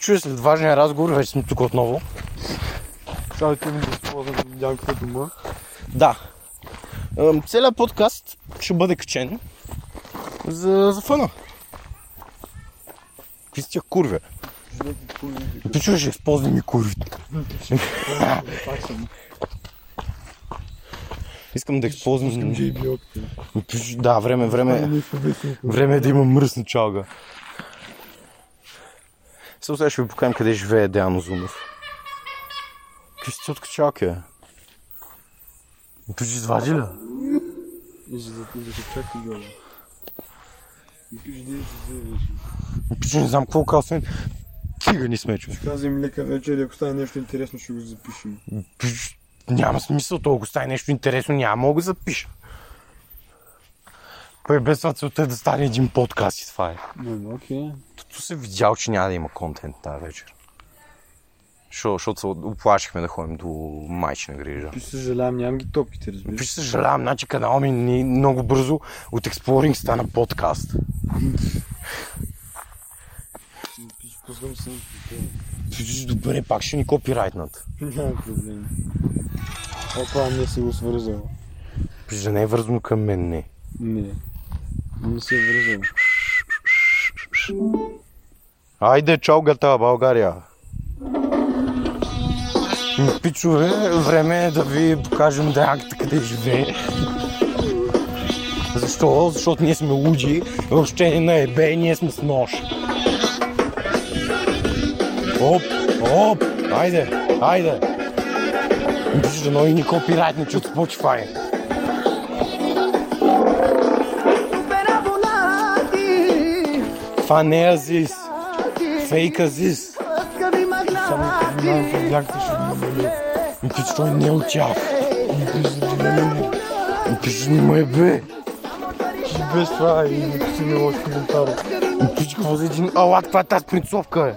Пичове, след важния разговор, вече сме тук отново. Чакайте ми да използвам някаква дума. Да. Целият подкаст ще бъде качен за, за фъна. Какви сте курви? Пичове, ще използвам и курвите. Искам да използвам... Опити. Пич, Да, време, време, време е да има мръсна чалга. Сега сега ще ви покажем къде живее Деян Озунов. Какви сте от качалки, бе? Пич, извади ли? И за да да се чака гола. И кажи да се вземеш. Пич, не знам какво казвам. Цигани сме, човек. Казвам им лека вечер ако стане нещо интересно, ще го запишем. Пич, няма смисъл, то ако стане нещо интересно, няма мога да запиша. Пъй без това целта е да стане един подкаст и това е. Окей. Тото се видял, че няма да има контент тази вечер. Шо, защото се оплашихме да ходим до майчина грижа. Пи съжалявам, нямам ги топките, разбираш. Пиш съжалявам, значи канала ми ни много бързо от Exploring стана подкаст. Пускам се. Добре, пак ще ни копирайтнат. Няма проблем. Опа, не си го свързал. Пиш, да не е вързано към мен, не. Не. Не си е вързал. Айде, чалгата, България! Пичове, време е да ви покажем Деяката къде живее. Защо? Защото ние сме луди, въобще не наебе, ние сме с нож. Оп, оп, айде, айде. Да и ни копирайтничи от Spotify. Това не е Азис. Фейк Азис. Бяхте ще го намали. И пич, той не е от тях. И пич, не ме бе. И без това и написи ми лош коментар. И пич, какво за един алат, каква е тази принцовка, бе?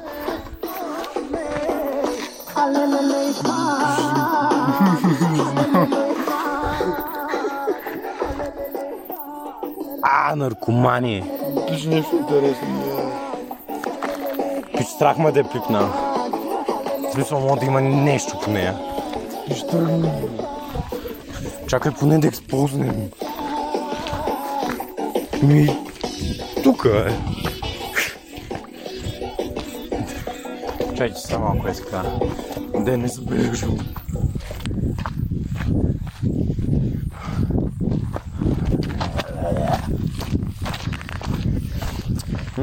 А, наркомани. Пиш нещо интересно. Пич, страх ме да е пипна. В смисъл, може да има нещо по нея. Тръгни. Чакай поне да експознем. Ми, тук е. Чакайте само малко е така. Да не забележа.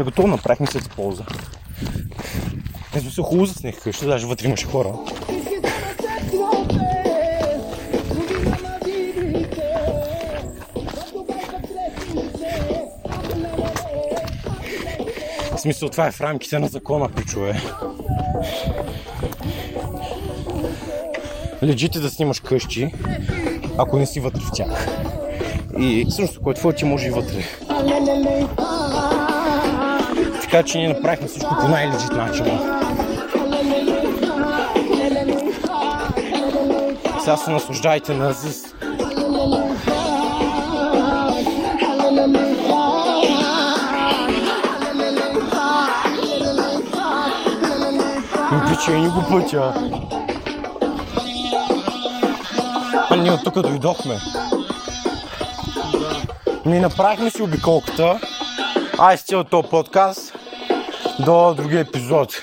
Не готово направихме се с полза. Не смисъл хубаво заснех къща, даже вътре имаше хора. В смисъл това е в рамките на закона, пичове. Лежите да снимаш къщи, ако не си вътре в тях. И също, което твое ти може и вътре. Така че ние направихме всичко по най-лежит начин. Сега се наслаждайте на Азис. Пиче, ни го пътя. А ние от тук дойдохме. Ми направихме си обиколката. Ай с цял този подкаст до другия епизод.